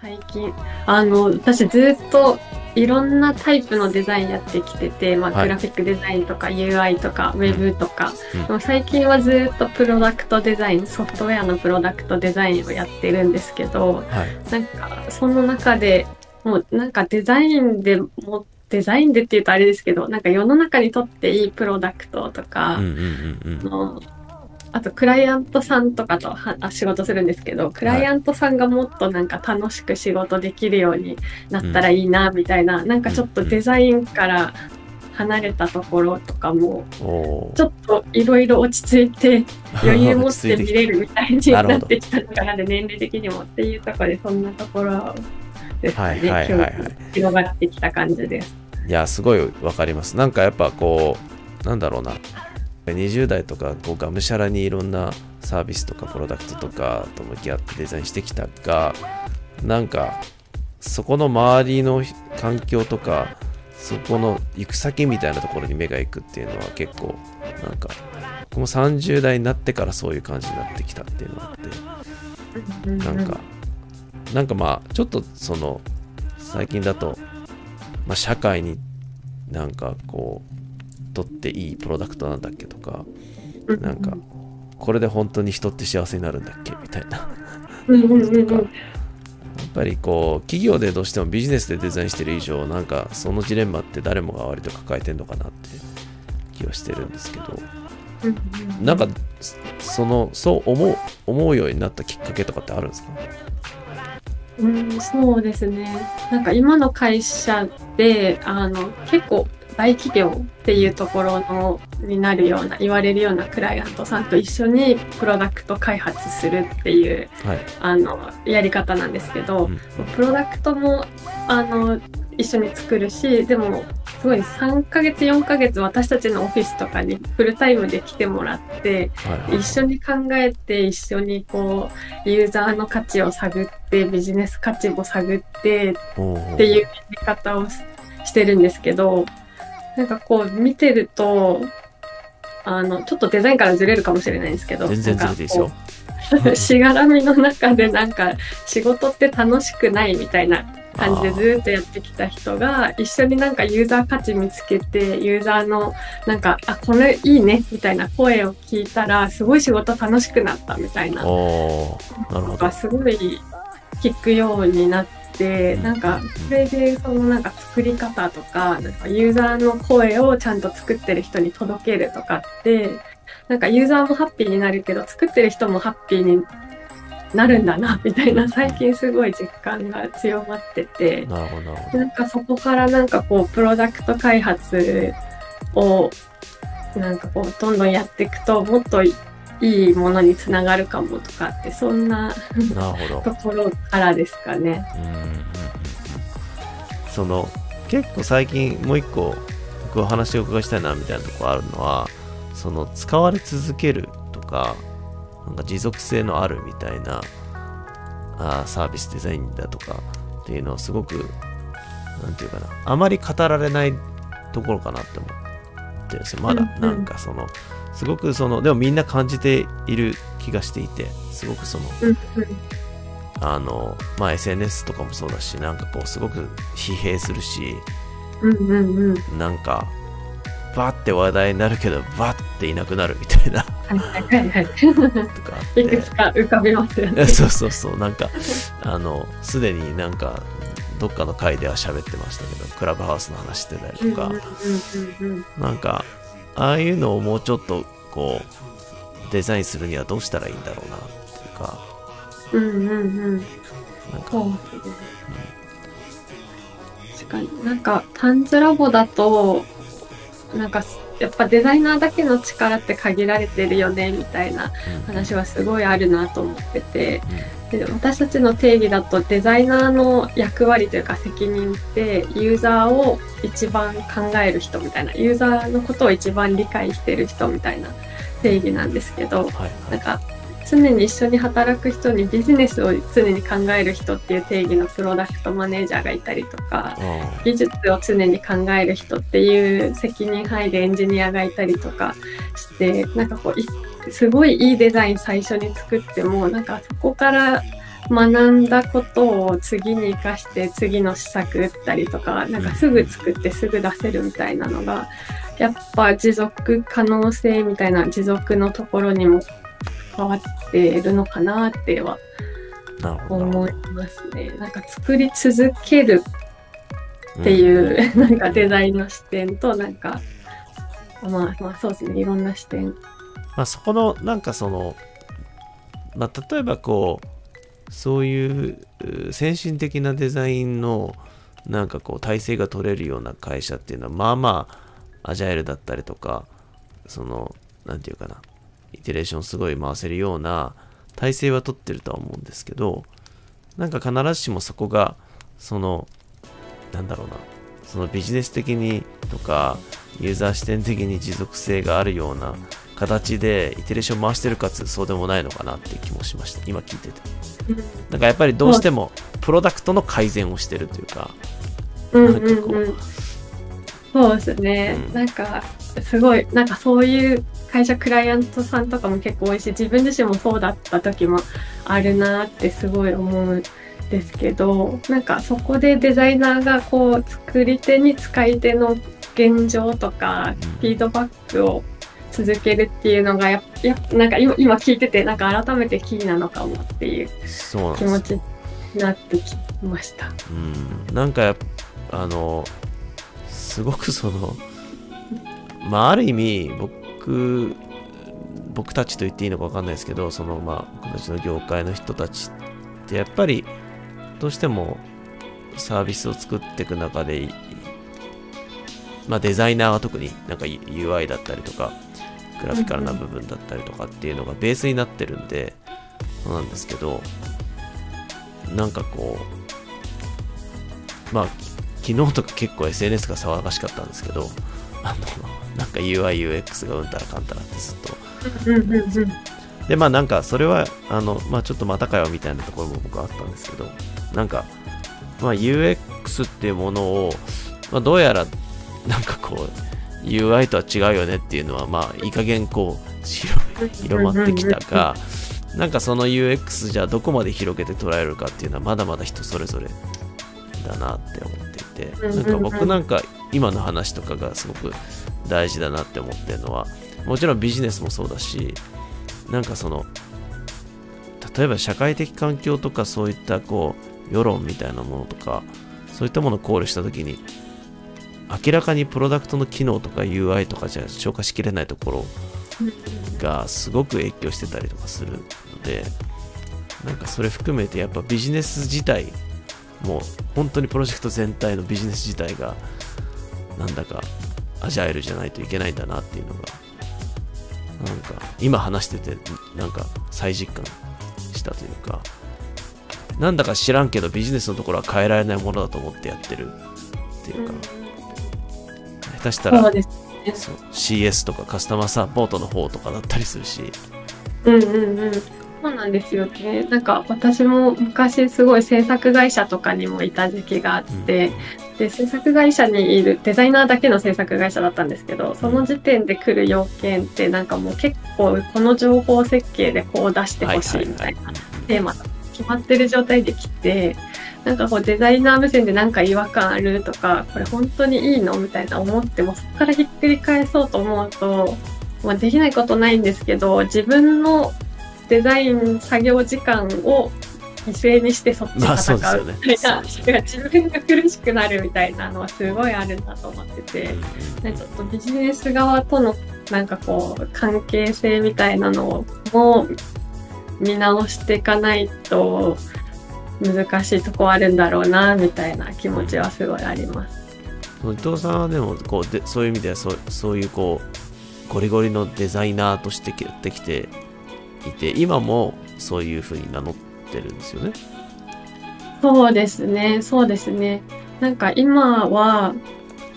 最近、あの、私ずっといろんなタイプのデザインやってきてて、まあ、はい。グラフィックデザインとか UI とか Web とか、うん。でも最近はずっとプロダクトデザイン、ソフトウェアのプロダクトデザインをやってるんですけど、はい。なんか、その中でもうなんかデザインでも、デザインでって言うとあれですけど、なんか世の中にとっていいプロダクトとか、うんうんうんうん。のあとクライアントさんとかとはあ仕事するんですけどクライアントさんがもっとなんか楽しく仕事できるようになったらいいなみたいな、なんかちょっとデザインから離れたところとかもおちょっといろいろ落ち着いて 余裕持って見れるみたいになってきたのかなで年齢的にもっていうところでそんなところですかね、はいはいはい広がってきた感じです。いや、すごいわかります。なんかやっぱこう、なんだろうな。20代とかこうがむしゃらにいろんなサービスとかプロダクトとかと向き合ってデザインしてきたがなんかそこの周りの環境とかそこの行く先みたいなところに目が行くっていうのは結構なんか僕も30代になってからそういう感じになってきたっていうのがあってなんか、なんかまあ、ちょっとその、最近だと、まあ、社会になんかこう、とっていいプロダクトなんだっけとか、なんか、これで本当に人って幸せになるんだっけみたいな。とかやっぱりこう、企業でどうしてもビジネスでデザインしてる以上、なんかそのジレンマって誰もが割と抱えてんのかなって気はしてるんですけど、なんか、その、そう思う、思うようになったきっかけとかってあるんですか？うん、そうですね。なんか今の会社で、あの、結構大企業っていうところの、になるような、言われるようなクライアントさんと一緒にプロダクト開発するっていう、はい。あの、やり方なんですけど、うんプロダクトも、あの、一緒に作るし、でも、すごい3ヶ月、4ヶ月私たちのオフィスとかにフルタイムで来てもらって、はいはい一緒に考えて一緒にこうユーザーの価値を探ってビジネス価値も探ってっていうやり方をししてるんですけどなんかこう見てるとあのちょっとデザインからずれるかもしれないんですけど全然ずれで しがらみの中でなんか仕事って楽しくないみたいな感じでずーっとやってきた人が一緒になんかユーザー価値見つけてユーザーのなんかあこれいいねみたいな声を聞いたらすごい仕事楽しくなったみたいな。なるほど。が。すごい聞くようになってうんなんかそれでそのなんか作り方とかなんかユーザーの声をちゃんと作ってる人に届けるとかってなんかユーザーもハッピーになるけど作ってる人もハッピーになるんだなみたいな最近すごい実感が強まっててなるほど。なんかそこからなんかこうプロダクト開発をなんかこうどんどんやっていくともっといいものにつながるかもとかってそんな。ところからですかね。うんうんうんうんその結構最近もう一個僕お話をお伺いしたいなみたいなところあるのはその使われ続けるとかなんか持続性のあるみたいなあーサービスデザインだとかっていうのはすごくなんていうかなあまり語られないところかなって思ってるんですよまだうんうんなんかそのすごくそのでもみんな感じている気がしていてすごくそのうんあの、まあ、SNS とかもそうだし、なんかこう、すごく疲弊するし、うんうんうんうん。なんか、バッて話題になるけど、バッていなくなるみたいな、はいはいはいはい。とかいくつて。か浮かびますよね。そうそうそう、なんか、あの、すでになんか、どっかの回では喋ってましたけど、クラブハウスの話してたりとか、うんうんうんうんなんか、ああいうのをもうちょっと、こう、デザインするにはどうしたらいいんだろうな、っていうか、うんうんうん。なんか、そうですね。確かに。なんか、タンズラボだと、なんか、やっぱデザイナーだけの力って限られてるよね、みたいなうん。話はすごいあるなと思ってて、で私たちの定義だとデザイナーの役割というか責任ってユーザーを一番考える人みたいなユーザーのことを一番理解してる人みたいな定義なんですけどはいはい。なんか常に一緒に働く人にビジネスを常に考える人っていう定義のプロダクトマネージャーがいたりとかうん技術を常に考える人っていう責任範囲でエンジニアがいたりとかしてなんかこういすごいいいデザイン最初に作ってもなんかそこから学んだことを次に活かして次の施策打ったりとか、なんかすぐ作ってすぐ出せるみたいなのが、やっぱ持続可能性みたいな持続のところにも変わっているのかなっては思いますね。なんか作り続けるっていう、うん、なんかデザインの視点と、なんか、まあまあそうですね、いろんな視点。まあそこの、なんかその、まあ例えばこう、そういう先進的なデザインのなんかこう体制が取れるような会社っていうのはまあまあアジャイルだったりとかその何て言うかなイテレーションすごい回せるような体制は取ってるとは思うんですけどなんか必ずしもそこがそのなんだろうなそのビジネス的にとかユーザー視点的に持続性があるような形でイテレーション回してるかつそうでもないのかなって気もしました。今聞いてて。なんかやっぱりどうしてもプロダクトの改善をしてるというか、うんうんうん、そうですね、うん、なんかすごいなんかそういう会社クライアントさんとかも結構多いし自分自身もそうだった時もあるなってすごい思うんですけどなんかそこでデザイナーがこう作り手に使い手の現状とかフィードバックを続けるっていうのがややなんか今今聞いててなんか改めてキーなのかもっていう気持ちになってきました。うん。なんかあのすごくそのまあある意味僕僕たちと言っていいのか分かんないですけどそのまあ僕たちの業界の人たちってやっぱりどうしてもサービスを作っていく中でまあデザイナーは特になんか UI だったりとかグラフィカルな部分だったりとかっていうのがベースになってるんで、そうなんですけど、なんかこう、まあ、昨日とか結構 SNS が騒がしかったんですけど、あの、なんか UI、UX がうんたらかんたらってずっと。で、まあなんかそれは、あの、まあちょっとまたかよみたいなところも僕はあったんですけど、なんか、まあ UX っていうものを、まあどうやら、なんかこう、UI とは違うよねっていうのは、まあ、いい加減こう、広まってきたか、なんかその UX じゃどこまで広げて捉えるかっていうのはまだまだ人それぞれだなって思っていて、なんか僕なんか今の話とかがすごく大事だなって思ってるのは、もちろんビジネスもそうだし、なんかその、例えば社会的環境とかそういったこう、世論みたいなものとか、そういったものを考慮したときに、明らかにプロダクトの機能とか UI とかじゃ消化しきれないところがすごく影響してたりとかするのでなんかそれ含めてやっぱビジネス自体もう本当にプロジェクト全体のビジネス自体がなんだかアジャイルじゃないといけないんだなっていうのがなんか今話しててなんか再実感したというかなんだか知らんけどビジネスのところは変えられないものだと思ってやってるっていうか、下手したら、ね、CS とかカスタマーサポートの方とかだったりするし。うんうんうん。そうなんですよね。なんか私も昔すごい制作会社とかにもいた時期があって、うん、で制作会社にいるデザイナーだけの制作会社だったんですけどその時点で来る要件ってなんかもう結構この情報設計でこう出してほしいみたいなテーマ決まってる状態で来てなんかこうデザイナー目線でなんか違和感あるとか、これ本当にいいのみたいな思っても、そこからひっくり返そうと思うと、まあ、できないことないんですけど、自分のデザイン作業時間を犠牲にしてそっち戦う。みたいな、まあね、自分が苦しくなるみたいなのはすごいあるなと思ってて、ちょっとビジネス側とのなんかこう関係性みたいなのも見直していかないと難しいとこあるんだろうなみたいな気持ちはすごいあります。伊藤さんはでもこうでそういう意味ではそそういうこうゴリゴリのデザイナーとしてやってきていて今もそういうふうに名乗ってるんですよね。そうですねそうですね。なんか今は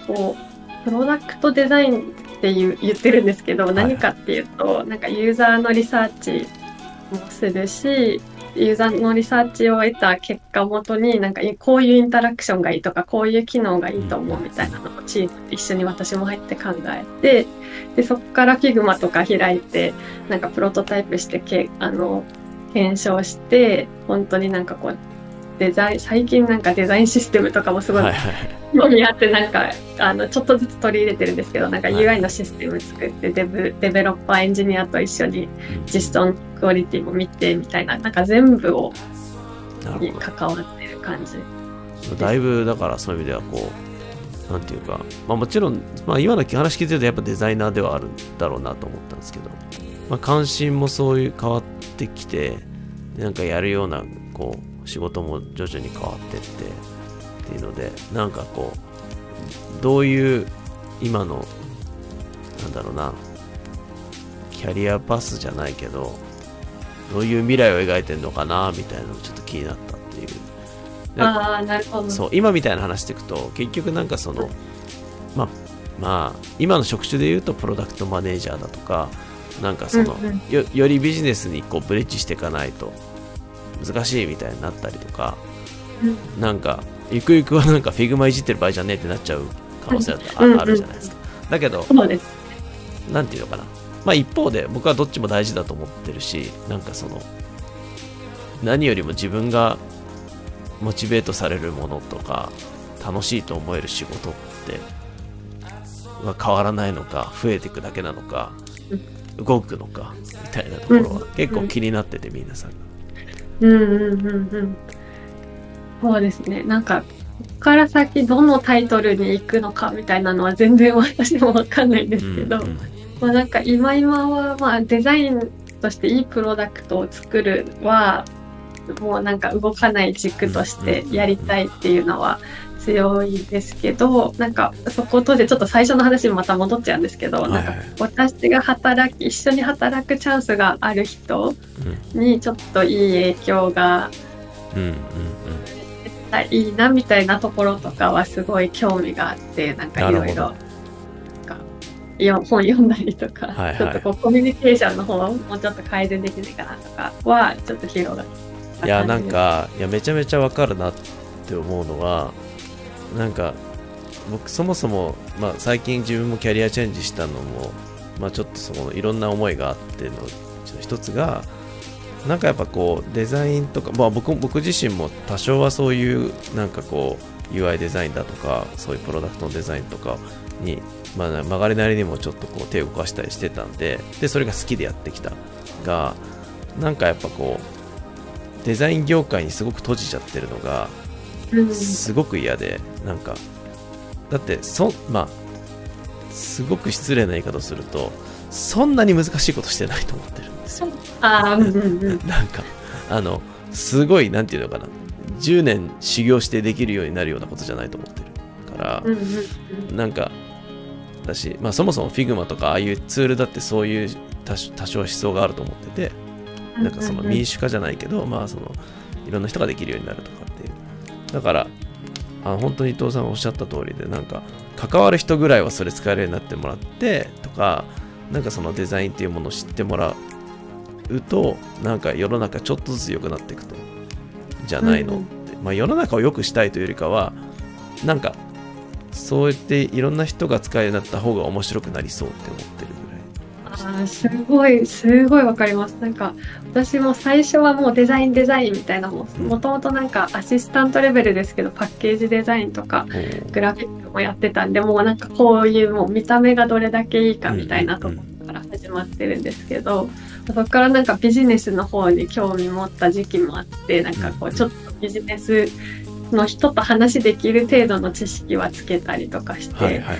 こうプロダクトデザインっていう言ってるんですけど、何かっていうとなんかユーザーのリサーチもするしユーザーのリサーチを得た結果をもとに、なんかこういうインタラクションがいいとか、こういう機能がいいと思うみたいなのをチーム一緒に私も入って考えて、で、そこから Figma とか開いて、なんかプロトタイプしてけ、あの、検証して本当になんかこうデザイン最近なんかデザインシステムとかもすごい興味あってなんかあのちょっとずつ取り入れてるんですけどなんかはい。UI のシステム作ってデブデベロッパーエンジニアと一緒に実装のクオリティも見てみたいななんか全部をに関わってる感じ。どだいぶだからそういう意味ではこうなんていうか、まあ、もちろん、まあ、今の話聞いてるとやっぱデザイナーではあるんだろうなと思ったんですけど、まあ、関心もそういう変わってきてでなんかやるようなこう仕事も徐々に変わってってっていうのでなんかこうどういう今のなんだろうなキャリアパスじゃないけどどういう未来を描いてるのかなみたいなのちょっと気になったっていうでああなるほど。そう今みたいな話していくと結局なんかそのまあまあ今の職種で言うとプロダクトマネージャーだとかなんかその、うんうん。よよりビジネスにこうブレッジしていかないと難しいみたいになったりとかうん。なんかゆくゆくはなんか Figma いじってる場合じゃねえってなっちゃう可能性だってあ,、あるじゃないですか。だけどそうです。なんていうのかな。まあ一方で僕はどっちも大事だと思ってるしなんかその何よりも自分がモチベートされるものとか楽しいと思える仕事っては変わらないのか増えていくだけなのか動くのかみたいなところはうん結構気になってて皆さんがうんうんうんうん。そうですね。なんか、ここから先どのタイトルに行くのかみたいなのは全然私もわかんないんですけど、うんうんまあなんか今今はまあデザインとしていいプロダクトを作るは、もうなんか動かない軸としてやりたいっていうのは強いですけど、なんかそことでちょっと最初の話にまた戻っちゃうんですけど、はいはい。私が働き、一緒に働くチャンスがある人にちょっといい影響がうん。うんうんいいなみたいなところとかはすごい興味があって、なんかいろいろ、本読んだりとか、はいはい。ちょっとこうコミュニケーションの方をもうちょっと改善できないかなとかは、ちょっと広が。ったいやなんかいやめちゃめちゃわかるなって思うのはなんか僕そもそも、まあ、最近自分もキャリアチェンジしたのも、まあ、ちょっとそのいろんな思いがあってのうちの一つがなんかやっぱこうデザインとか、まあ、僕僕自身も多少はそういうなんかこう UI デザインだとかそういうプロダクトのデザインとかに、まあ、曲がりなりにもちょっとこう手を動かしたりしてたんででそれが好きでやってきたがなんかやっぱこうデザイン業界にすごく閉じちゃってるのがうん。すごく嫌でなんかだってそまあすごく失礼な言い方をするとそんなに難しいことしてないと思ってるんですよああ、うんうんうん。なんかあのすごいなんていうのかな10年修行してできるようになるようなことじゃないと思ってるからうんうんうんなんかだし、まあ、そもそも Figma とかああいうツールだってそういう多少多少思想があると思っててなんかその民主化じゃないけど、まあそのいろんな人ができるようになるとかっていう。だから、あ本当に伊藤さんがおっしゃった通りで、なんか関わる人ぐらいはそれ使えるようになってもらってとか、なんかそのデザインっていうものを知ってもらうと、なんか世の中ちょっとずつ良くなっていくと。じゃないのって。まあ世の中を良くしたいというよりかは、なんかそうやっていろんな人が使えるようになった方が面白くなりそうって思ってる。あーすごい、すごいわかります。なんか、私も最初はもうデザインデザインみたいなもともとなんかアシスタントレベルですけど、パッケージデザインとか、グラフィックもやってたんで、もうなんかこういうもう見た目がどれだけいいかみたいなところから始まってるんですけど、そこからなんかビジネスの方に興味持った時期もあって、なんかこうんうちょっとビジネスの人と話できる程度の知識はつけたりとかして、はいはいはい。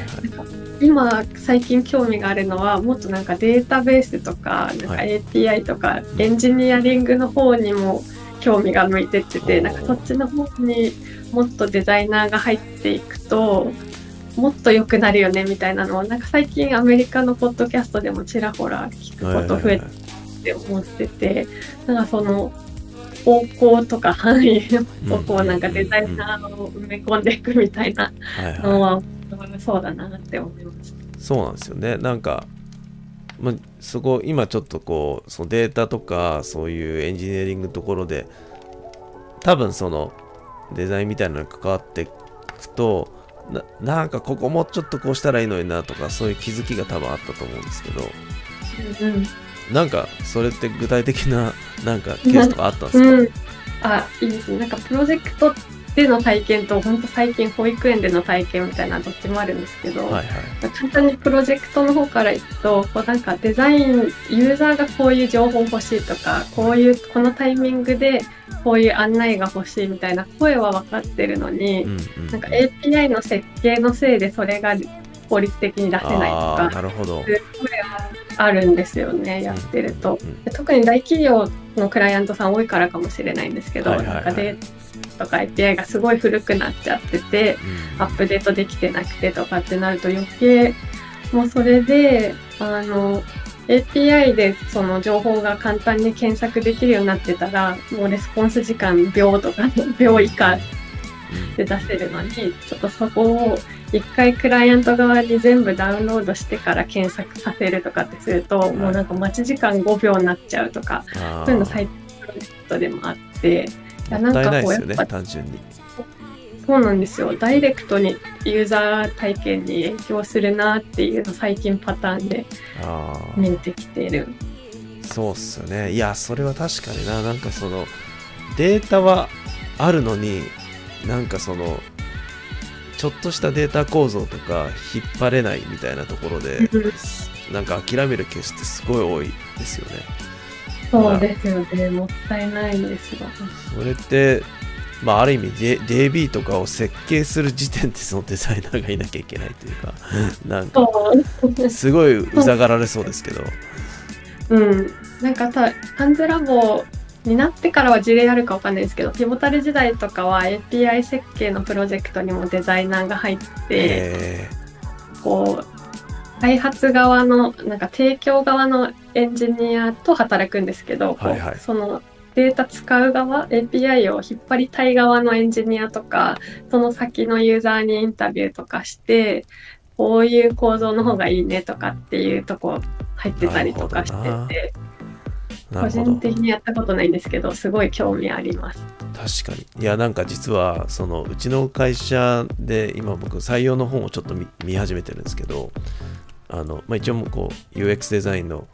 今最近興味があるのはもっとなんかデータベースとかなんかは API とかエンジニアリングの方にも興味が向いてっててなんかそっちの方にもっとデザイナーが入っていくともっと良くなるよねみたいなのをなんか最近アメリカのポッドキャストでもちらほら聞くこと増えてって思っててなんかその方向とか範囲をこうなんかデザイナーを埋め込んでいくみたいなのはそうだなって思いました。そうなんですよね。なんか、まあ、そこ、今ちょっとこう、そのデータとか、そういうエンジニアリングのところで、多分そのデザインみたいなのに関わっていくと、ななんかここもうちょっとこうしたらいいのになとか、そういう気づきが多分あったと思うんですけど、うんうんなんかそれって具体的ななんかケースとかあったんですか、うん。あ、いいですね。なんかプロジェクトでの体験と、本当最近保育園での体験みたいなどっちもあるんですけど、はいはい簡単にプロジェクトの方からいくと、こうなんかデザイン、ユーザーがこういう情報欲しいとか、こういう、このタイミングでこういう案内が欲しいみたいな声は分かってるのに、うんうんなんか API の設計のせいでそれが効率的に出せないとか、なるほど声はあるんですよね、やってると。特に大企業のクライアントさん多いからかもしれないんですけど、はいはいはい。なんかデータとか API がすごい古くなっちゃってて、うんアップデートできてなくてとかってなると余計もうそれであの API でその情報が簡単に検索できるようになってたらもうレスポンス時間秒とか秒以下で出せるのにちょっとそこを一回クライアント側に全部ダウンロードしてから検索させるとかってすると、もうなんか待ち時間5秒になっちゃうとかそういうの最近プロジェクトでもあっていやもったいないですよね単純に。そうなんですよ。ダイレクトにユーザー体験に影響するなっていうの最近パターンで見えてきてる。そうっすよね。いやそれは確かにな。なんかそのデータはあるのになんかそのちょっとしたデータ構造とか引っ張れないみたいなところでなんか諦めるケースってすごい多いですよねそうですよね。もったいないんですが。それってまあある意味 DB とかを設計する時点でそのデザイナーがいなきゃいけないというか なんか。すごいうざがられそうですけどうん。なんかた、ハンズラボになってからは事例あるかわかんないですけど、ピボタル時代とかは API 設計のプロジェクトにもデザイナーが入って、えこう、開発側の、なんか提供側のエンジニアと働くんですけど、はいはい。そのデータ使う側、API を引っ張りたい側のエンジニアとか、その先のユーザーにインタビューとかして、こういう構造の方がいいねとかっていうとこ入ってたりとかしてて、個人的にやったことないんですけど、すごい興味あります。確かに。いやなんか実はそのうちの会社で今僕採用の本をちょっと見見始めてるんですけどあの、まあ、一応もうこう UX デザインの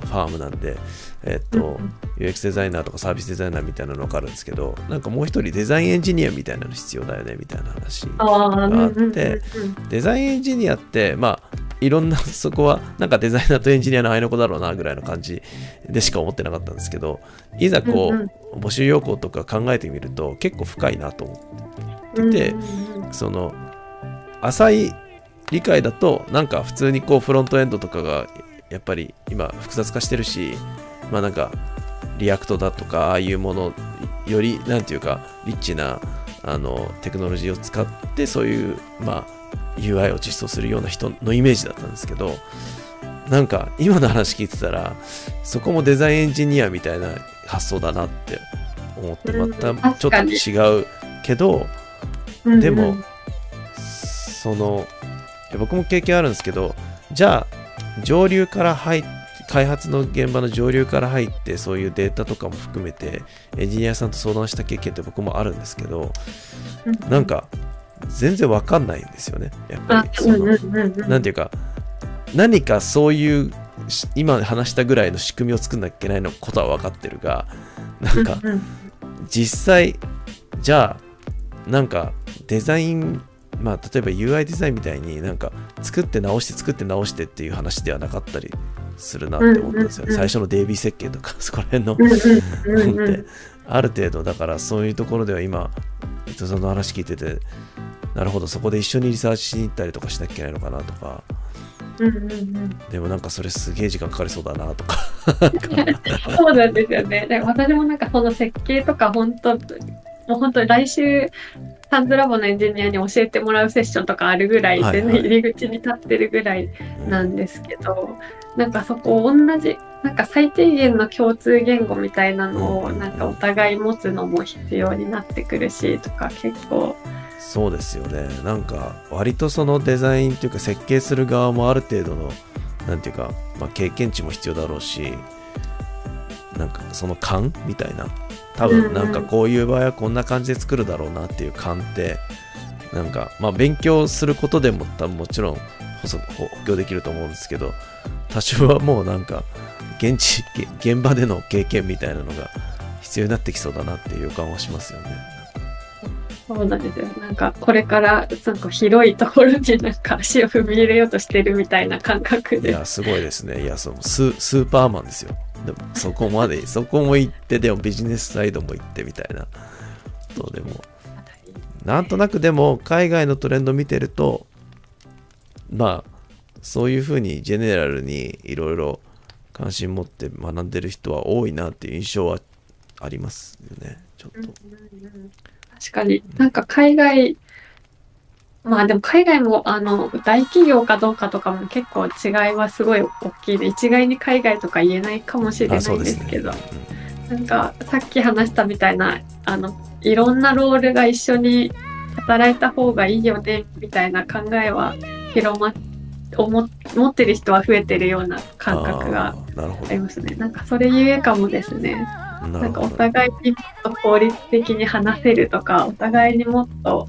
ファームなんで、えっと UX デザイナーとかサービスデザイナーみたいなの分かるんですけどなんかもう一人デザインエンジニアみたいなの必要だよねみたいな話ああ、ってデザインエンジニアってまあいろんなそこはなんかデザイナーとエンジニアの間の子だろうなぐらいの感じでしか思ってなかったんですけどいざこう、募集要項とか考えてみると結構深いなと思うんでうんうんうその浅い理解だとなんか普通にこうフロントエンドとかがやっぱり今複雑化してるしまあなんか React だとかああいうものよりなんていうかリッチなあのテクノロジーを使ってそういうまあ UI を実装するような人のイメージだったんですけどなんか今の話聞いてたらそこもデザインエンジニアみたいな発想だなって思ってうん。またちょっと違うけどでもその僕も経験あるんですけどじゃあ上流から入っ開発の現場の上流から入ってそういうデータとかも含めてエンジニアさんと相談した経験って僕もあるんですけどうん。なんか全然わかんないんですよね。やっぱあり、そのうんうんうんうん。なんていうか何かそういうし今話したぐらいの仕組みを作んなきゃいけないのことは分かってるがなんか実際じゃあなんかデザインまあ例えば UI デザインみたいになんか作って直して作って直してっていう話ではなかったりするなって思ったんですよね、最初の DB 設計とかそこら辺の本って。ある程度だからそういうところでは今伊藤さんの話聞いててなるほどそこで一緒にリサーチしに行ったりとかしなきゃいけないのかなとか。うんうんうんでもなんかそれすげえ時間かかりそうだなとか。そうなんですよね。で私もなんかその設計とか本当、もう本当来週、タンズラボのエンジニアに教えてもらうセッションとかあるぐらいで、はいはい。入り口に立ってるぐらいなんですけど、なんかそこ同じ、なんか最低限の共通言語みたいなのをうんなんかお互い持つのも必要になってくるし、とか結構、そうですよね。なんか割とそのデザインっていうか設計する側もある程度のなんていうか、まあ、経験値も必要だろうしなんかその勘みたいな。多分なんかこういう場合はこんな感じで作るだろうなっていう勘ってなんかまあ勉強することでも多分もちろん補足補強できると思うんですけど多少はもうなんか現地げ現場での経験みたいなのが必要になってきそうだなっていう予感はしますよね。そうなんですよ。なんか、これから、なんか広いところになんか足を踏み入れようとしてるみたいな感覚で。いや、すごいですね。いや、そのススーパーマンですよ。でも、そこまで、そこも行って、でもビジネスサイドも行ってみたいな。とでも、なんとなくでも、海外のトレンド見てると、まあ、そういうふうにジェネラルにいろいろ関心持って学んでる人は多いなっていう印象はありますよね。ちょっと。確かに。なんか海外、まあでも海外もあの大企業かどうかとかも結構違いはすごい大きいで、一概に海外とか言えないかもしれないですすけど、うんなんかさっき話したみたいな、あの、いろんなロールが一緒に働いた方がいいよね、みたいな考えは広まっ、思持ってる人は増えてるような感覚がありますね。なんかそれゆえかもですね。ど。ななんかお。互いにもっと効率的に話せるとか、お互いにもっと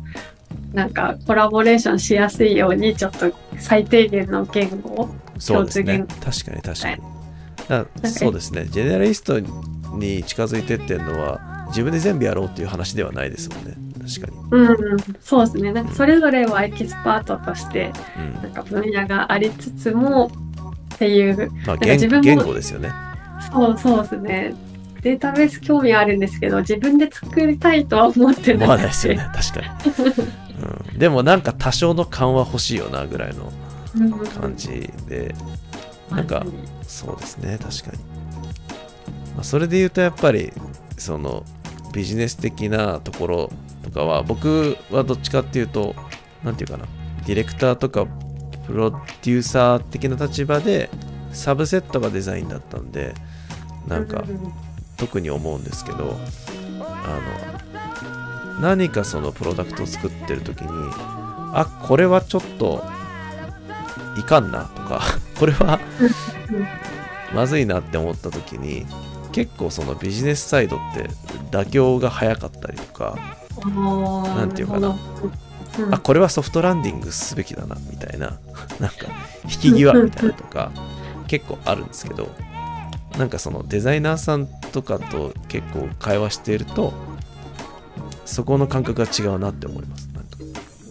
なんかコラボレーションしやすいように、ちょっと最低限の言語をそうですね共。確かに確かに。だなんかそうですね。ジェネラリストに近づいてってるのは、自分で全部やろうっていう話ではないですもんね。確かに。うん、うん、そうですね。なんかそれぞれはエキスパートとして、うんなんか分野がありつつも、っていう、まあ、か自分も言言語ですよね。そうそうですね。データベース興味あるんですけど、自分で作りたいとは思って思わないですよね。確かに。うん、でもなんか多少の緩和欲しいよなぐらいのうん感じで、なんかそうですね、確かに。まあ、それで言うとやっぱり、そのビジネス的なところとかは、僕はどっちかっていうと、なんていうかな、ディレクターとかプロデューサー的な立場で、サブセットがデザインだったんで、なんか特に思うんですけど、あの、何かそのプロダクトを作ってる時に、あ、これはちょっといかんなとか、これはまずいなって思った時に結構そのビジネスサイドって妥協が早かったりとか、ななんていうかなうんあこれはソフトランディングすべきだなみたいな なんか引き際みたいなのとか結構あるんですけどなんかそのデザイナーさんとかと結構会話しているとそこの感覚が違うなって思います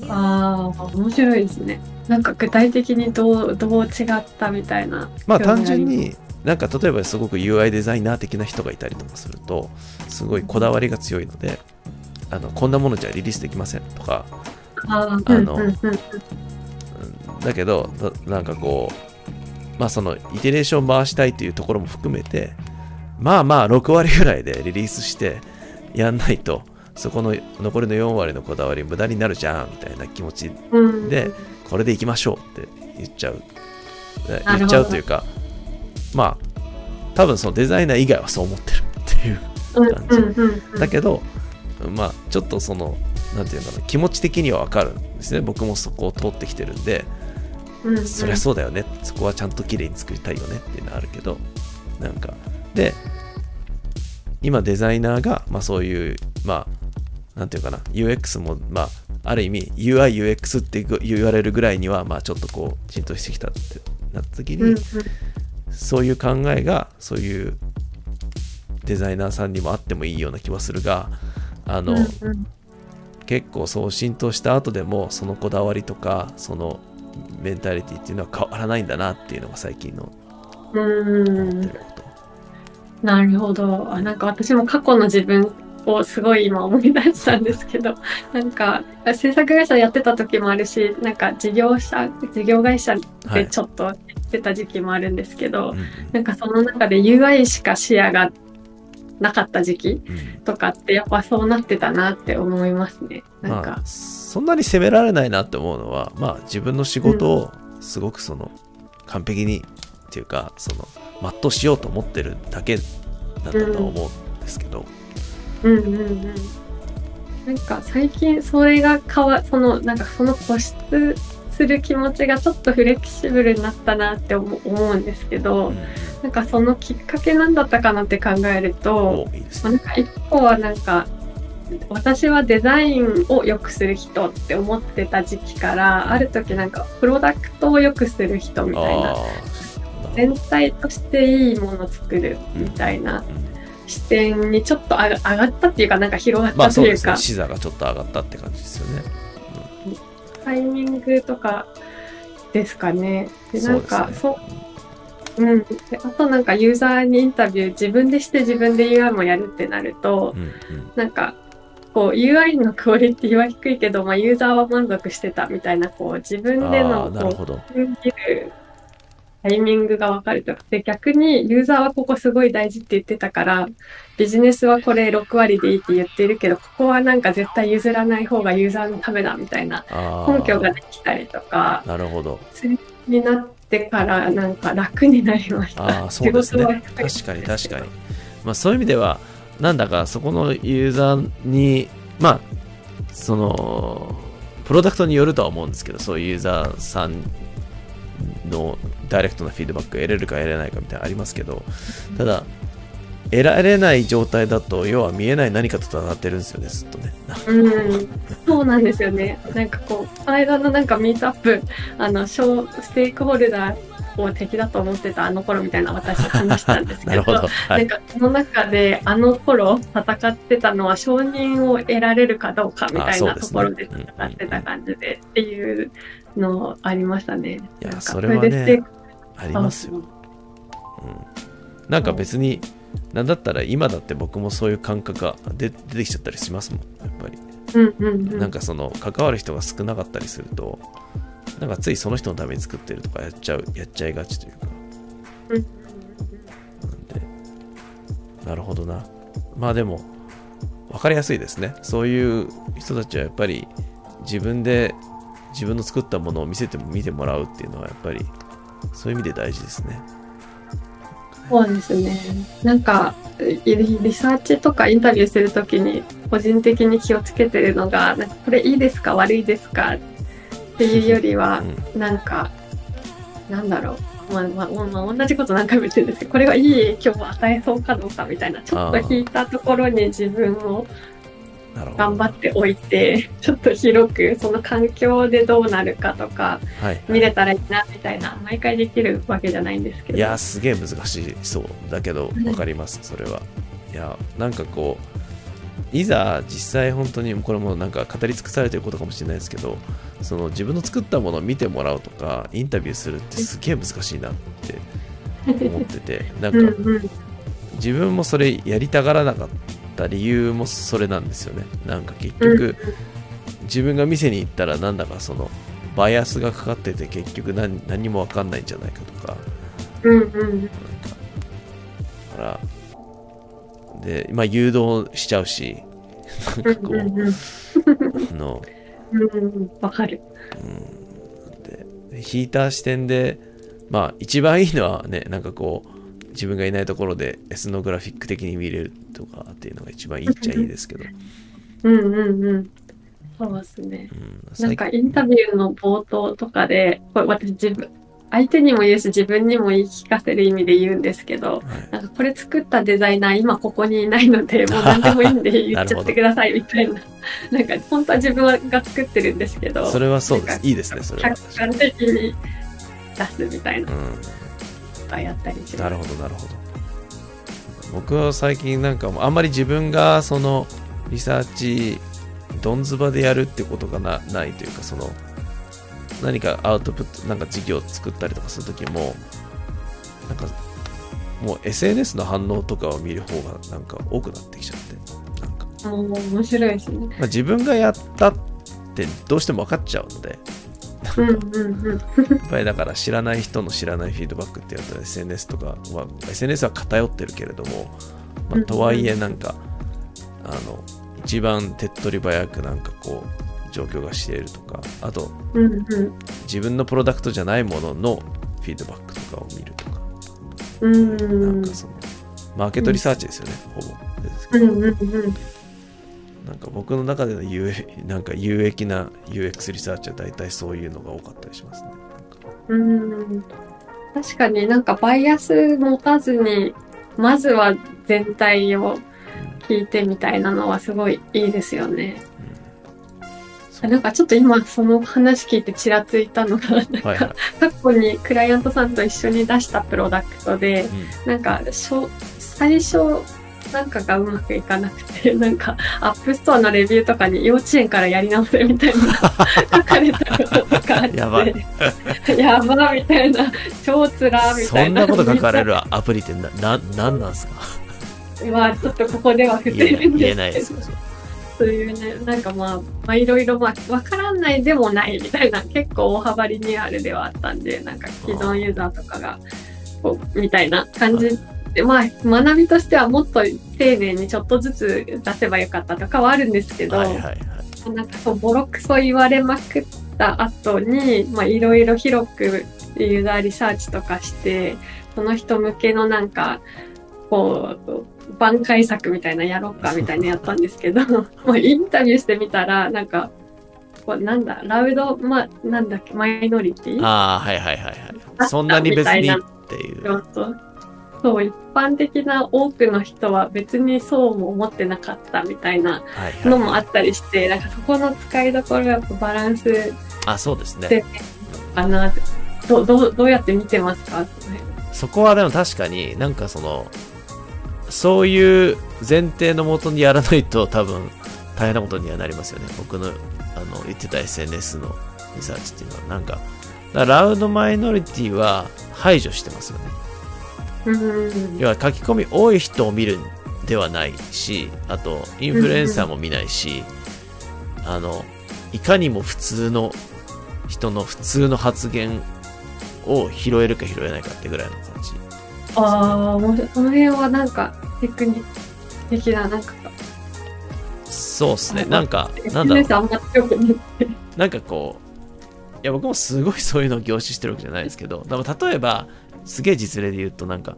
ああ、面白いですね。なんか具体的にどう、どう違ったみたいな。まあ単純になんか例えばすごく UI デザイナー的な人がいたりとかするとすごいこだわりが強いのであのこんなものじゃリリースできませんとかあのだけどだなんかこうまあそのイテレーション回したいというところも含めてまあまあ6割ぐらいでリリースしてやんないとそこの残りの4割のこだわり無駄になるじゃんみたいな気持ちうん。でこれでいきましょうって言っちゃう。言っちゃうというかまあ多分そのデザイナー以外はそう思ってるっていううん。感じ。だけど、まあちょっとそのなんていうのかな気持ち的にはわかるんですね。僕もそこを通ってきてるんでうんうん。そりゃそうだよね。そこはちゃんと綺麗に作りたいよねっていうのはあるけどなんか。で今デザイナーが、まあ、そういうまあなんていうかな UX もまあある意味 UIUX って言われるぐらいにはまあちょっとこう浸透してきたってなった時に、うんうん。そういう考えがそういうデザイナーさんにもあってもいいような気はするがあの、うん結構そう浸透した後でもそのこだわりとかそのメンタリティっていうのは変わらないんだなっていうのが最近のうん思ってること。なるほど。あなんか私も過去の自分をすごい今思い出したんですけど、なんか制作会社やってた時もあるし、なんか事業者、事業会社はいでちょっとやってた時期もあるんですけど、うんなんかその中で UI しか視野がなかった時期うんとかってやっぱそうなってたなって思いますね。なんまあ、か、そんなに責められないなって思うのは、まあ、自分の仕事をすごくその完璧にっていうかその全うしようと思ってるだけだったと思うんですけど、うんうんうん。なんか最近それが変わ、そのなんかその固執する気持ちがちょっとフレキシブルになったなって思う思うんですけど、うん。なんかそのきっかけなんだったかなって考えると、おいいね。まあなんか一個はなんか私はデザインを良くする人って思ってた時期からある時なんかプロダクトを良くする人みたいな全体としていいものを作るみたいな視点にちょっと上がったっていうかなんか広がったというか、まあね。視座がちょっと上がったって感じですよねタイミングとかですかね。でなんかそうそううん、であとなんかユーザーにインタビュー自分でして自分で UI もやるってなると、うんうん。なんかこう UI のクオリティは低いけど、まあ、ユーザーは満足してたみたいなこう自分であのこう見るタイミングが分かると。かで逆にユーザーはここすごい大事って言ってたからビジネスはこれ6割でいいって言ってるけどここはなんか絶対譲らない方がユーザーのためだみたいな根拠ができたりとかなるほど。になってからなんか楽になりました。ああそうですね。確かに確かに。まあそういう意味ではなんだかそこのユーザーにまあそのプロダクトによるとは思うんですけどそういうユーザーさんのダイレクトなフィードバックが得れるか得れないかみたいなのありますけどただ得られない状態だと要は見えない何かと戦ってるんですよねずっとね。うん、そうなんですよね。なんかこう、この間のなんかミートアップ、あの、小ステークホルダーを敵だと思ってたあの頃みたいな私話したんですけど、ど。はなんいかその中であの頃戦ってたのは承認を得られるかどうかみたいなところで戦ってた感じでっていうのありましたね。いやそれはねありますよ。うん、なんか別になんだったら今だって僕もそういう感覚が出出てきちゃったりしますもんやっぱり。うんうんうん。なんかその関わる人が少なかったりするとなんかついその人のために作ってるとかやっちゃうやっちゃいがちというか。うんうんなんでなるほどな。まあでも分かりやすいですね。そういう人たちはやっぱり自分で自分の作ったものを見せても見てもらうっていうのはやっぱりそういう意味で大事ですねそうですね。なんかリリサーチとかインタビューするときに個人的に気をつけてるのがなんかこれいいですか？悪いですか？っていうよりはうん。なんかなんだろう、まあまあまあ、同じこと何回も言ってるんですけどこれがいい影響を与えそうかどうかみたいなちょっと引いたところに自分を頑張っておいて ちょっと広くその環境でどうなるかとかはい見れたらいいなみたいな毎回できるわけじゃないんですけど。いやすげえ難しいそうだけど分かりますそれは。いやなんかこういざ実際本当にこれもなんか語り尽くされてることかもしれないですけどその自分の作ったものを見てもらうとかインタビューするってすげえ難しいなって思ってて なんうんかうん。自分もそれやりたがらなかった理由もそれなんですよね。なんか結局自分が店に行ったらなんだかそのバイアスがかかってて結局何何も分かんないんじゃないかとか。うんうん。なんかだから。でまあ誘導しちゃうし。なんかこう、うんうんうん。あのうんうん。わかる。うん。で引いた視点でまあ一番いいのはねなんかこう自分がいないところでエスノグラフィック的に見れるとかっていうのが一番いいっちゃいいですけど、うんうんうん。そうですね。うん、なんかインタビューの冒頭とかで、これ私自分、相手にも言うし自分にも言い聞かせる意味で言うんですけど、はい。なんかこれ作ったデザイナー今ここにいないので、もう何でもいいんで言っちゃってくださいみたいな。なんか本当は自分が作ってるんですけど、それはそうです。いいですねそれは。客観的に出すみたいな。こうとはやったりしん、ます。なるほどなるほど僕は最近なんかあんまり自分がそのリサーチどんずばでやるってことがなないというかその何かアウトプットなんか事業を作ったりとかするときもなんかもう SNS の反応とかを見る方がなんか多くなってきちゃってなんか、もう面白いですね。まあ、自分がやったってどうしても分かっちゃうので。やっぱりだから知らない人の知らないフィードバックってやったら SNS とか、まあ、SNS は偏ってるけれども、まあ、とはいえなんか、あの一番手っ取り早くなんかこう状況が知れるとかあとうんうん。自分のプロダクトじゃないもののフィードバックとかを見るとか、うなんん。かそのマーケットリサーチですよね、ほぼ。ですけどうんうんうん。なんか僕の中での有 なんか有益な UX リサーチは大体そういうのが多かったりしますね。うん確かになんかバイアス持たずに、まずは全体を聞いてみたいなのはすごいいいですよね。なんかちょっと今その話聞いてちらついたのが、なんか、はいはい。過去にクライアントさんと一緒に出したプロダクトで、うんなんか、しょ最初、なんかがうまくいかなくて、なんか、 App Store のレビューとかに幼稚園からやり直せみたいな 書かれたこととかあって、やばい やばみたいな、超つらみたいな。そんなこと書かれるアプリってな、な、なんなんすか？まあ、ちょっとここでは伏せ言えないるん言えないでけどです。そういうね、なんかまあ、まあいろいろまあ、わからないでもないみたいな、結構大幅リニューアルではあったんで、なんか既存ユーザーとかが、こう、みたいな感じで、まあ、学びとしてはもっと丁寧にちょっとずつ出せばよかったとかはあるんですけど、はいはいはい。なんかそう、ボロクソ言われまくった後に、まあ、いろいろ広くユーザーリサーチとかして、その人向けのなんか、こう、挽回策みたいなやろうかみたいなやったんですけど、まあ、インタビューしてみたら、なんか、こうなんだ、ラウド、まあ、なんだっけ、マイノリティ？ああ、はいはいはいはい。そんなに別にっていう。そう一般的な多くの人は別にそうも思ってなかったみたいなはいのもはい。あったりして、なんかそこの使いどころがやっぱバランスあ、そうですねで。かなどどうどうやって見てますか？そこはでも確かになんかその、そういう前提のもとにやらないと多分大変なことにはなりますよね。僕のあの言ってた SNS のリサーチっていうのは。なんか、だからラウドマイノリティは排除してますよね。うん要は書き込み多い人を見るんではないし、あとインフルエンサーも見ないし、あの、いかにも普通の人の普通の発言を拾えるか拾えないかってぐらいの感じ。ああ、この辺はなんかテクニック的な、なんか、そうっすね。なんか、なんだろうなんかこう、いや僕もすごいそういうのを凝視してるわけじゃないですけど、でも例えば、すげえ実例で言うとなんか、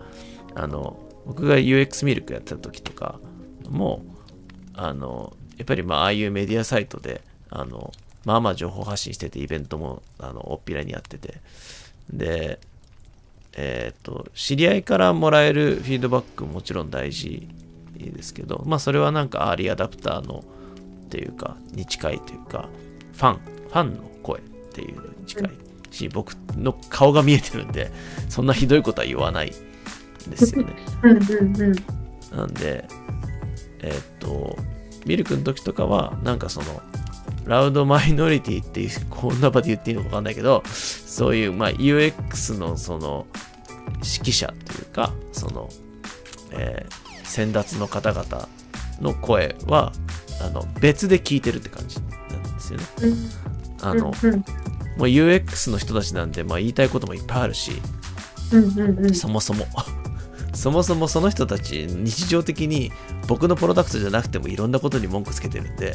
あの、僕が UX ミルクやってた時とかも、あの、やっぱりまあ、ああいうメディアサイトで、あの、まあまあ情報発信してて、イベントも、あの、おっぴらにやってて、で、えっ、と、知り合いからもらえるフィードバックももちろん大事ですけど、まあそれはなんかアーリーアダプターのっていうか、に近いというか、ファン、ファンの声っていうのに近い。し、僕の顔が見えてるんで、そんなひどいことは言わないんですよね。なんで、えーっと、ミルクの時とかは、なんかその、ラウドマイノリティっていう、こんな場で言っていいのかわかんないけど、そういう、まあ、UX のその、指揮者というか、その、えー先達の方々の声は、あの、別で聞いてるって感じなんですよね。うんあの、うんもう UX の人たちなんで、まあ、言いたいこともいっぱいあるし、うんうんうん。そもそも。そもそもその人たち日常的に僕のプロダクトじゃなくてもいろんなことに文句つけてるんで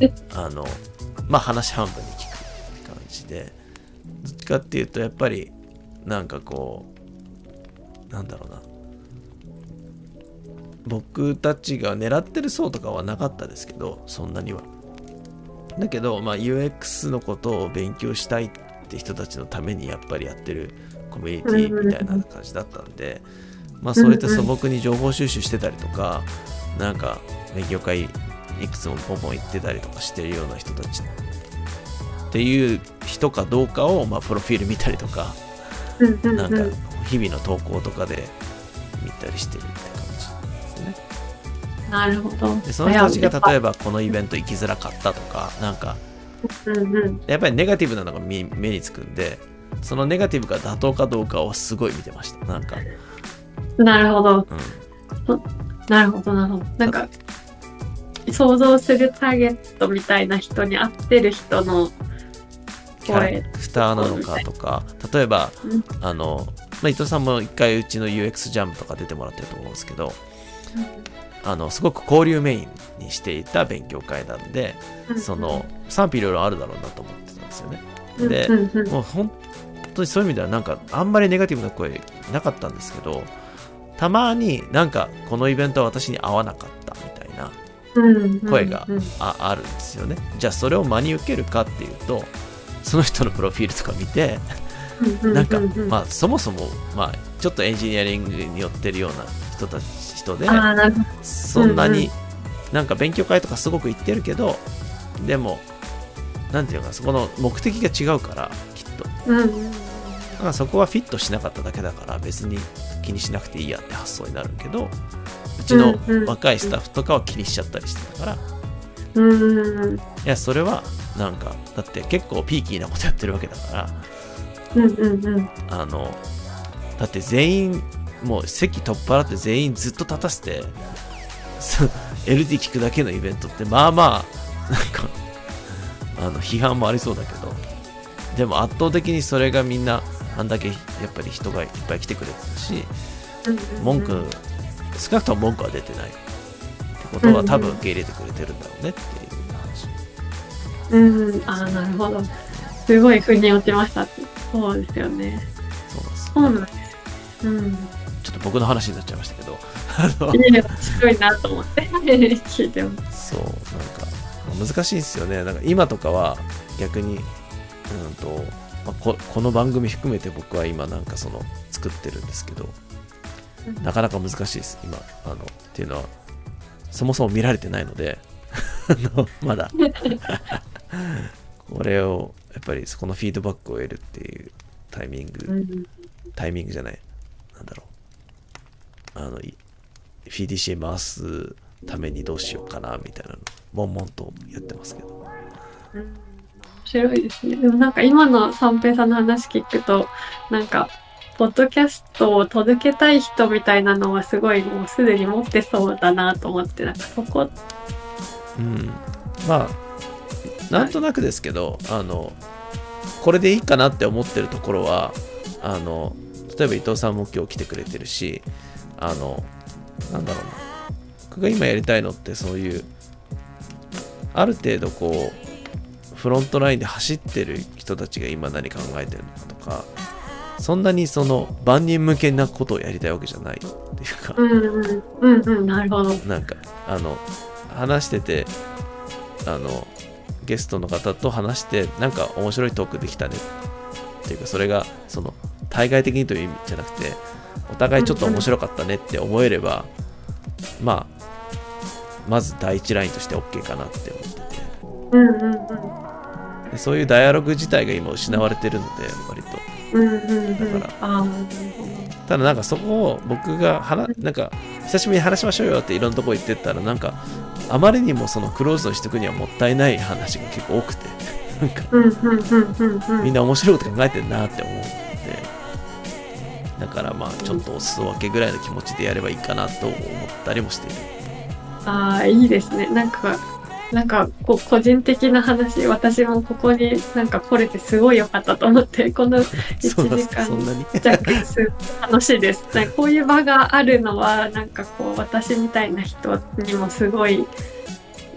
え？あのまあ話半分に聞くって感じでどっちかっていうとやっぱりなんかこうなんだろうな僕たちが狙ってる層とかはなかったですけどそんなにはだけど、まあ、UX のことを勉強したいって人たちのためにやっぱりやってるコミュニティみたいな感じだったんで、まあ、そういった素朴に情報収集してたりとか、なんか勉強会いくつもポンポン行ってたりとかしてるような人たちっていう人かどうかを、まあ、プロフィール見たりとか、なんかうん。日々の投稿とかで見たりしてるって感じですね。なるほど。でその人たちが例えば。ばこのイベント行きづらかったとか、なんか。やっぱりネガティブなのが目目につくんで、そのネガティブが妥当かどうかをすごい見てました。なんか、なるほど。うん。なるほど、なるほど。なんか、想像するターゲットみたいな人に合ってる人のキャラ声。クターなのかとか、例えば、うんあの、まあ、伊藤さんも一回うちの UX ジャムとか出てもらってると思うんですけど、あの、すごく交流メインにしていた勉強会なんで、その、賛否いろいろあるだろうなと思ってたんですよね。うん、でもう本当にそういう意味ではなんかあんまりネガティブな声なかったんですけど、たまになんかこのイベントは私に合わなかったみたいなうん。声がうん。ああるんですよね。じゃあそれを真に受けるかっていうと、その人のプロフィールとか見て、うん。なんか、まあそもそも、まあちょっとエンジニアリングに寄ってるような人たち、人で。そんなになんか勉強会とかすごく行ってるけど、でも、なんていうのかなそこの目的が違うからきっと。だからそこはフィットしなかっただけだから別に気にしなくていいやって発想になるけどうちの若いスタッフとかは気にしちゃったりしてたから。うん。いやそれはなんかだって結構ピーキーなことやってるわけだからうんうんうん。あのだって全員もう席取っ払って全員ずっと立たせて LD 聞くだけのイベントってまあまあなんかあの批判もありそうだけどでも圧倒的にそれがみんなあんだけやっぱり人がいっぱい来てくれてたし文句少なくとも文句は出てない。ってことは多分受け入れてくれてるんだろうねっていう話。うんああなるほど。すごい腑に落ちました。そうですよね。そうなんですそうなんっと僕の話になっちゃいましたけど。いいね面白いなと思って。聞いてます。そうなんか難しいですよね。なんか今とかは逆にうんと、まあここの番組含めて僕は今なんかその作ってるんですけど。なかなか難しいです。今あのっていうのはそもそも見られてないので。まだ。これをやっぱりそこのフィードバックを得るっていうタイミング、うん。タイミングじゃない。なんだろうあのい PDCA 回すためにどうしようかなみたいなの悶々とやってますけど。うん面白いですね。でもなんか今の三平さんの話聞くと、なんか、ポッドキャストを届けたい人みたいなのはすごいもうすでに持ってそうだなと思って、なんかそこ、うん。まあなんとなくですけどあのこれでいいかなって思ってるところはあの例えば伊藤さんも今日来てくれてるしあのなんだろうな僕が今やりたいのってそういうある程度こうフロントラインで走ってる人たちが今何考えてるのかとかそんなにその万人向けなことをやりたいわけじゃないっていうか、うんうん、うんうん、なるほど。なんかあの話しててあのゲストの方と話してなんか面白いトークできたねっていうかそれがその対外的にという意味じゃなくてお互いちょっと面白かったねって思えれば、まあまず第一ラインとして OK かなって思ってて。うんうんうん。でそういうダイアログ自体が今失われてるので割と。うんうんうん。だかああ、なるほただなんかそこを僕が話なんか久しぶりに話しましょうよっていろんなとこ行ってったらなんかあまりにもそのクローズドにしとくにはもったいない話が結構多くて。なんか。みんな面白いこと考えてんなって思うだからまあちょっとお裾分けぐらいの気持ちでやればいいかなと思ったりもしているああ、いいですね。なんか、なんか、こう、個人的な話、私もここになんか来れてすごい良かったと思って、このそうなんですか1時間弱楽しいです。なんかこういう場があるのは、なんかこう、私みたいな人にもすごい、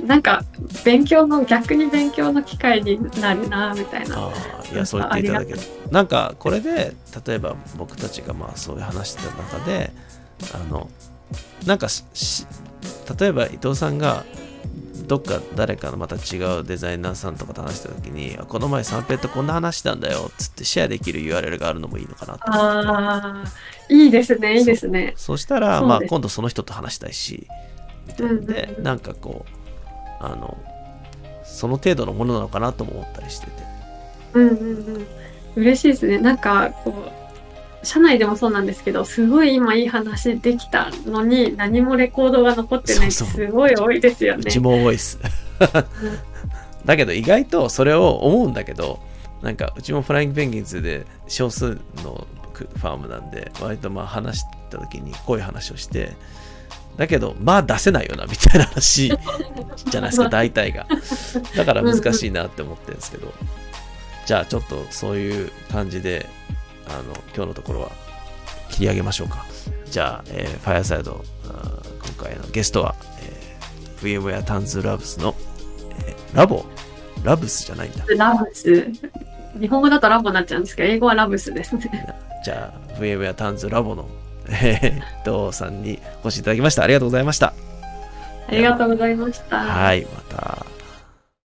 なんか、勉強の、逆に勉強の機会になるな、みたいな。ああいやそう言っていただける。なんかこれで例えば僕たちがまあそういう話してた中であのなんか例えば伊藤さんがどっか誰かのまた違うデザイナーさんとかと話した時にあこの前三平とこんな話したんだよっつってシェアできる URL があるのもいいのかなとああ、いいですね、いいですね。そうしたら、まあ今度その人と話したいしで、うんうんうん。なんかこうあのその程度のものなのかなとも思ったりしててうんうんうん。嬉しいですね。なんか、こう、社内でもそうなんですけど、すごい今いい話できたのに、何もレコードが残ってないってすごい多いですよね。うちも多いです。だけど意外とそれを思うんだけど、なんかうちもフライングペンギンズで少数のファームなんで、割とまあ話した時にこういう話をして、だけどまあ出せないよなみたいな話 じゃないですか、大体が。だから難しいなって思ってるんですけど、じゃあちょっとそういう感じで、あの、今日のところは切り上げましょうか。じゃあ、えーファイアサイド、今回のゲストは、えー VMware タンズラブスの、えーラボラブスじゃないんだ。ラブス。日本語だとラボになっちゃうんですけど、英語はラブスですね。じゃあ、VMware タンズラボの、えー、伊藤さんにお越しいただきました。ありがとうございました。ありがとうございました。はい、また。